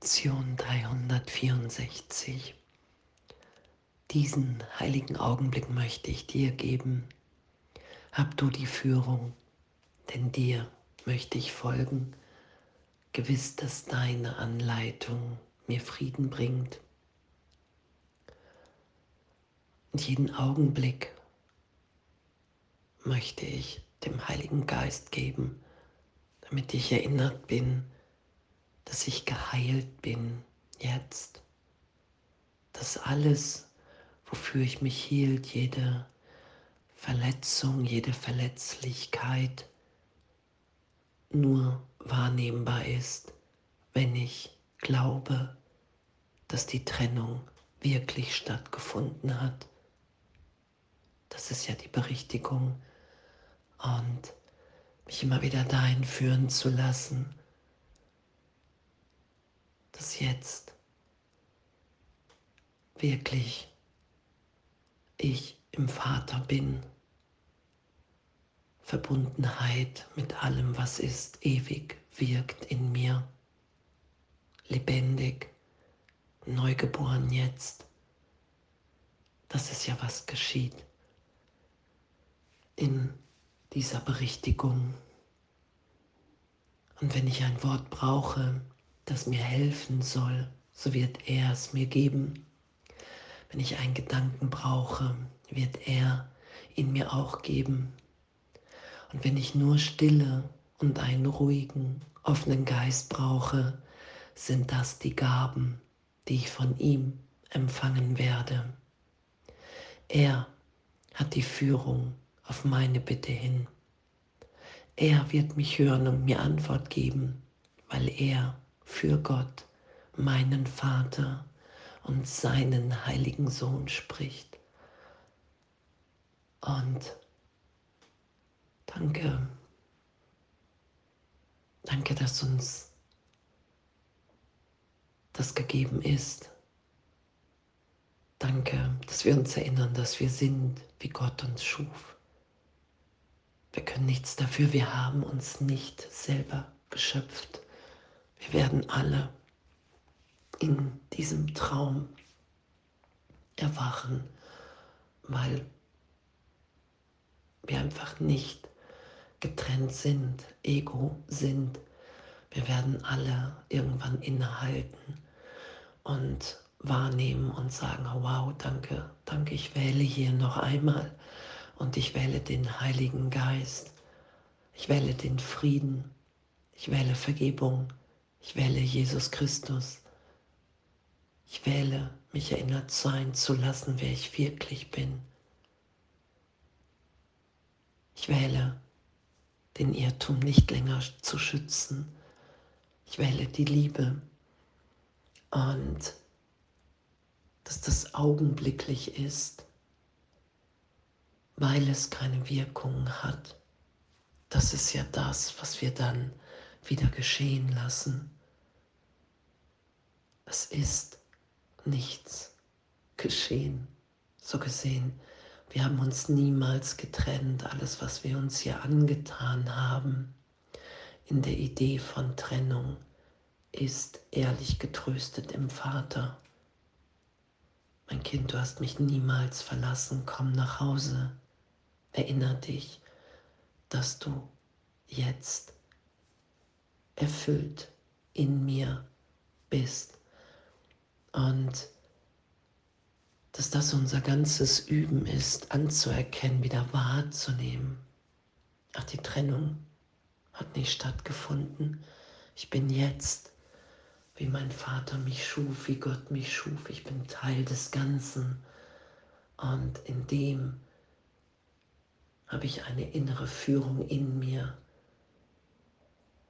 Lektion 364. Diesen heiligen Augenblick möchte ich dir geben. Hab du die Führung, denn dir möchte ich folgen, gewiss, dass deine Anleitung mir Frieden bringt. Und jeden Augenblick möchte ich dem Heiligen Geist geben, damit ich erinnert bin, dass ich geheilt bin jetzt, dass alles, wofür ich mich hielt, jede Verletzung, jede Verletzlichkeit nur wahrnehmbar ist, wenn ich glaube, dass die Trennung wirklich stattgefunden hat. Das ist ja die Berichtigung und mich immer wieder dahin führen zu lassen, dass jetzt wirklich ich im Vater bin. Verbundenheit mit allem, was ist, ewig wirkt in mir, lebendig, neugeboren jetzt. Das ist ja, was geschieht in dieser Berichtigung. Und wenn ich ein Wort brauche, das mir helfen soll, so wird er es mir geben. Wenn ich einen Gedanken brauche, wird er ihn mir auch geben. Und wenn ich nur Stille und einen ruhigen, offenen Geist brauche, sind das die Gaben, die ich von ihm empfangen werde. Er hat die Führung auf meine Bitte hin. Er wird mich hören und mir Antwort geben, weil er für Gott, meinen Vater und seinen heiligen Sohn spricht. Und danke, danke, dass uns das gegeben ist. Danke, dass wir uns erinnern, dass wir sind, wie Gott uns schuf. Wir können nichts dafür, wir haben uns nicht selber geschöpft. Wir werden alle in diesem Traum erwachen, weil wir einfach nicht getrennt sind, Ego sind. Wir werden alle irgendwann innehalten und wahrnehmen und sagen, wow, danke, danke, ich wähle hier noch einmal und ich wähle den Heiligen Geist, ich wähle den Frieden, ich wähle Vergebung, ich wähle Jesus Christus. Ich wähle, mich erinnert sein zu lassen, wer ich wirklich bin. Ich wähle, den Irrtum nicht länger zu schützen. Ich wähle die Liebe und dass das augenblicklich ist, weil es keine Wirkung hat. Das ist ja das, was wir dann wieder geschehen lassen. Es ist nichts geschehen. So gesehen, wir haben uns niemals getrennt. Alles, was wir uns hier angetan haben, in der Idee von Trennung, ist ehrlich getröstet im Vater. Mein Kind, du hast mich niemals verlassen. Komm nach Hause. Erinner dich, dass du jetzt erfüllt in mir bist. Und dass das unser ganzes Üben ist, anzuerkennen, wieder wahrzunehmen. Ach, die Trennung hat nicht stattgefunden. Ich bin jetzt, wie mein Vater mich schuf, wie Gott mich schuf. Ich bin Teil des Ganzen. Und in dem habe ich eine innere Führung in mir,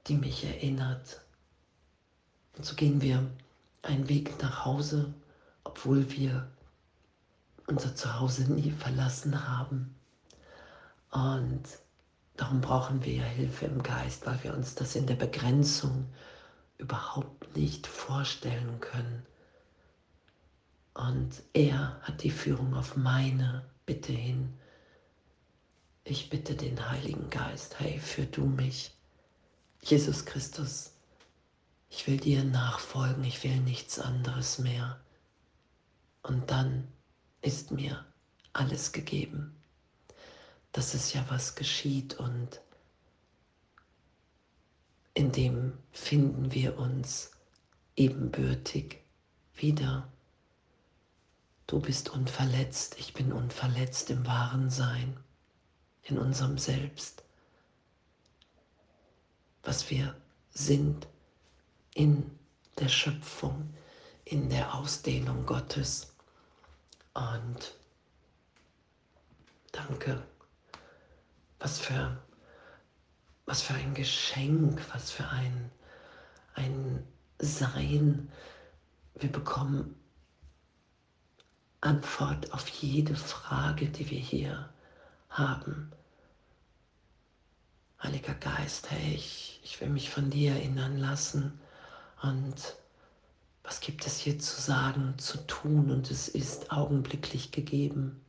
die mich erinnert. Und so gehen wir einen Weg nach Hause, obwohl wir unser Zuhause nie verlassen haben. Und darum brauchen wir ja Hilfe im Geist, weil wir uns das in der Begrenzung überhaupt nicht vorstellen können. Und er hat die Führung auf meine Bitte hin. Ich bitte den Heiligen Geist, hey, führ du mich Jesus Christus, Ich will dir nachfolgen, ich will nichts anderes mehr. Und dann ist mir alles gegeben. Das ist ja, was geschieht und in dem finden wir uns ebenbürtig wieder. Du bist unverletzt, ich bin unverletzt im wahren Sein, in unserem Selbst, was wir sind in der Schöpfung, in der Ausdehnung Gottes. Und danke, was für, was für ein Geschenk, was für ein, ein Sein. Wir bekommen Antwort auf jede Frage, die wir hier haben. Heiliger Geist, hey, ich, ich will mich von dir erinnern lassen und was gibt es hier zu sagen, zu tun und es ist augenblicklich gegeben.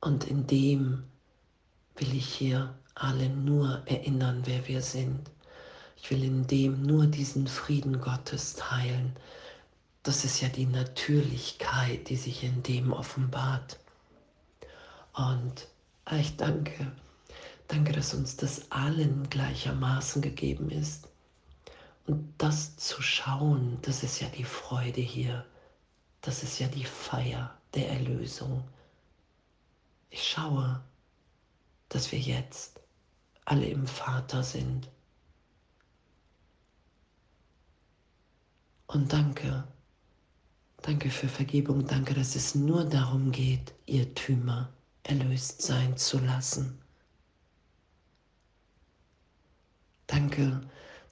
Und in dem will ich hier alle nur erinnern, wer wir sind. Ich will in dem nur diesen Frieden Gottes teilen. Das ist ja die Natürlichkeit, die sich in dem offenbart. Und ich danke, danke, dass uns das allen gleichermaßen gegeben ist. Und das zu schauen, das ist ja die Freude hier. Das ist ja die Feier der Erlösung. Ich schaue, dass wir jetzt alle im Vater sind. Und danke, danke für Vergebung, danke, dass es nur darum geht, Irrtümer erlöst sein zu lassen. Danke,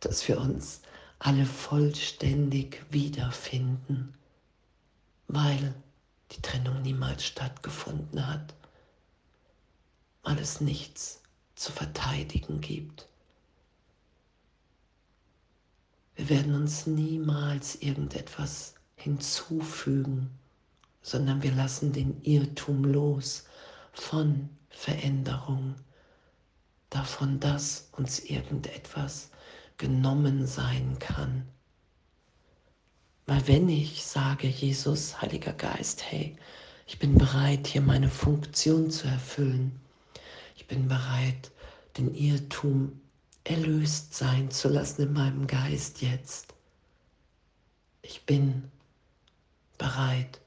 dass wir uns alle vollständig wiederfinden, weil die Trennung niemals stattgefunden hat, weil es nichts zu verteidigen gibt. Wir werden uns niemals irgendetwas hinzufügen, sondern wir lassen den Irrtum los von Veränderung, davon, dass uns irgendetwas genommen sein kann. Weil wenn ich sage, Jesus, Heiliger Geist, hey, ich bin bereit, hier meine Funktion zu erfüllen, ich bin bereit, den Irrtum erlöst sein zu lassen in meinem Geist jetzt. Ich bin bereit,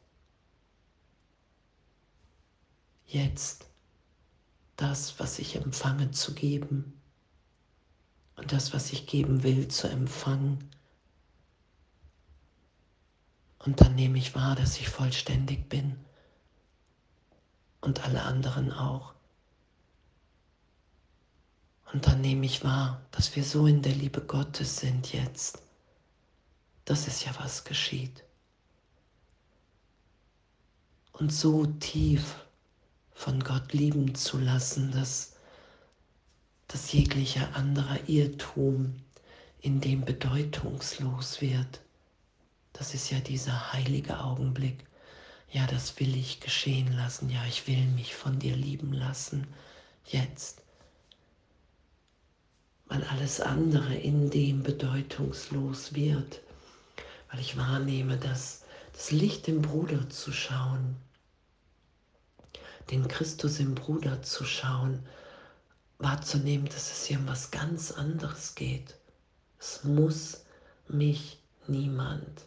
jetzt das, was ich empfange, zu geben und das, was ich geben will, zu empfangen. Und dann nehme ich wahr, dass ich vollständig bin und alle anderen auch. Und dann nehme ich wahr, dass wir so in der Liebe Gottes sind jetzt. Das ist ja, was geschieht. Und so tief von Gott lieben zu lassen, dass, dass jeglicher anderer Irrtum in dem bedeutungslos wird. Das ist ja dieser heilige Augenblick. Ja, das will ich geschehen lassen. Ja, ich will mich von dir lieben lassen. Jetzt weil alles andere in dem bedeutungslos wird, weil ich wahrnehme, dass das Licht im Bruder zu schauen, den Christus im Bruder zu schauen, wahrzunehmen, dass es hier um was ganz anderes geht. Es muss mich niemand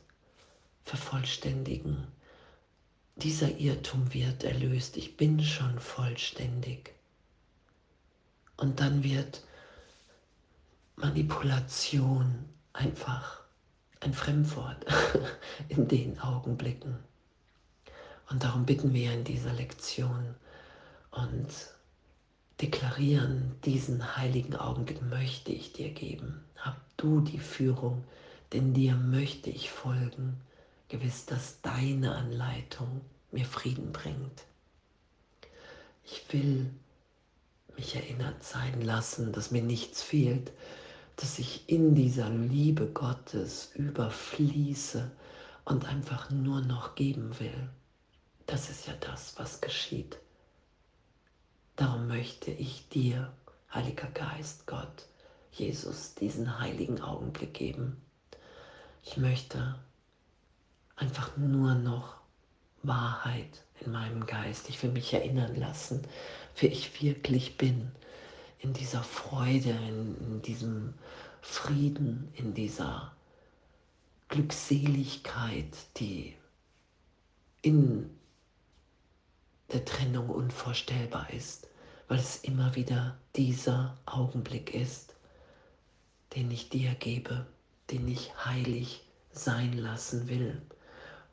vervollständigen. Dieser Irrtum wird erlöst. Ich bin schon vollständig. Und dann wird Manipulation einfach ein Fremdwort in den Augenblicken. Und darum bitten wir in dieser Lektion und deklarieren, diesen heiligen Augenblick möchte ich dir geben. Hab du die Führung, denn dir möchte ich folgen, gewiss, dass deine Anleitung mir Frieden bringt. Ich will mich erinnert sein lassen, dass mir nichts fehlt, dass ich in dieser Liebe Gottes überfließe und einfach nur noch geben will. Das ist ja das, was geschieht. Darum möchte ich dir, Heiliger Geist, Gott, Jesus, diesen heiligen Augenblick geben. Ich möchte einfach nur noch Wahrheit in meinem Geist. Ich will mich erinnern lassen, wer ich wirklich bin. In dieser Freude, in, in diesem Frieden, in dieser Glückseligkeit, die in der Trennung unvorstellbar ist, weil es immer wieder dieser Augenblick ist, den ich dir gebe, den ich heilig sein lassen will.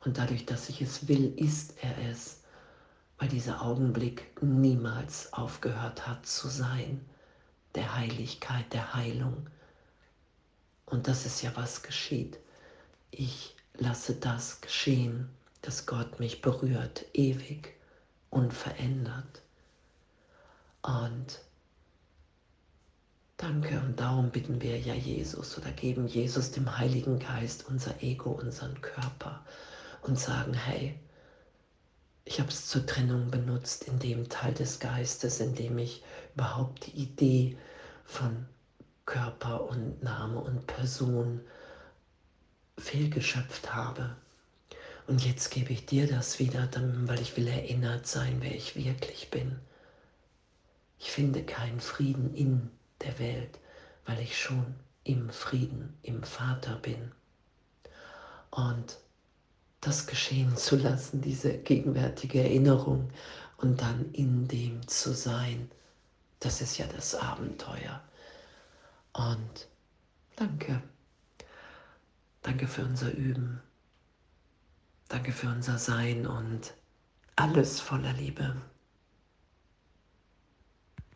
Und dadurch, dass ich es will, ist er es, weil dieser Augenblick niemals aufgehört hat zu sein, der Heiligkeit, der Heilung. Und das ist ja, was geschieht. Ich lasse das geschehen, dass Gott mich berührt, ewig, unverändert. Und danke, und darum bitten wir ja Jesus oder geben Jesus dem Heiligen Geist unser Ego, unseren Körper und sagen, hey, ich habe es zur Trennung benutzt in dem Teil des Geistes, in dem ich überhaupt die Idee von Körper und Name und Person fehlgeschöpft habe. Und jetzt gebe ich dir das wieder, weil ich will erinnert sein, wer ich wirklich bin. Ich finde keinen Frieden in der Welt, weil ich schon im Frieden, im Vater bin. Und das geschehen zu lassen, diese gegenwärtige Erinnerung und dann in dem zu sein, das ist ja das Abenteuer. Und danke. Danke für unser Üben. Danke für unser Sein und alles voller Liebe.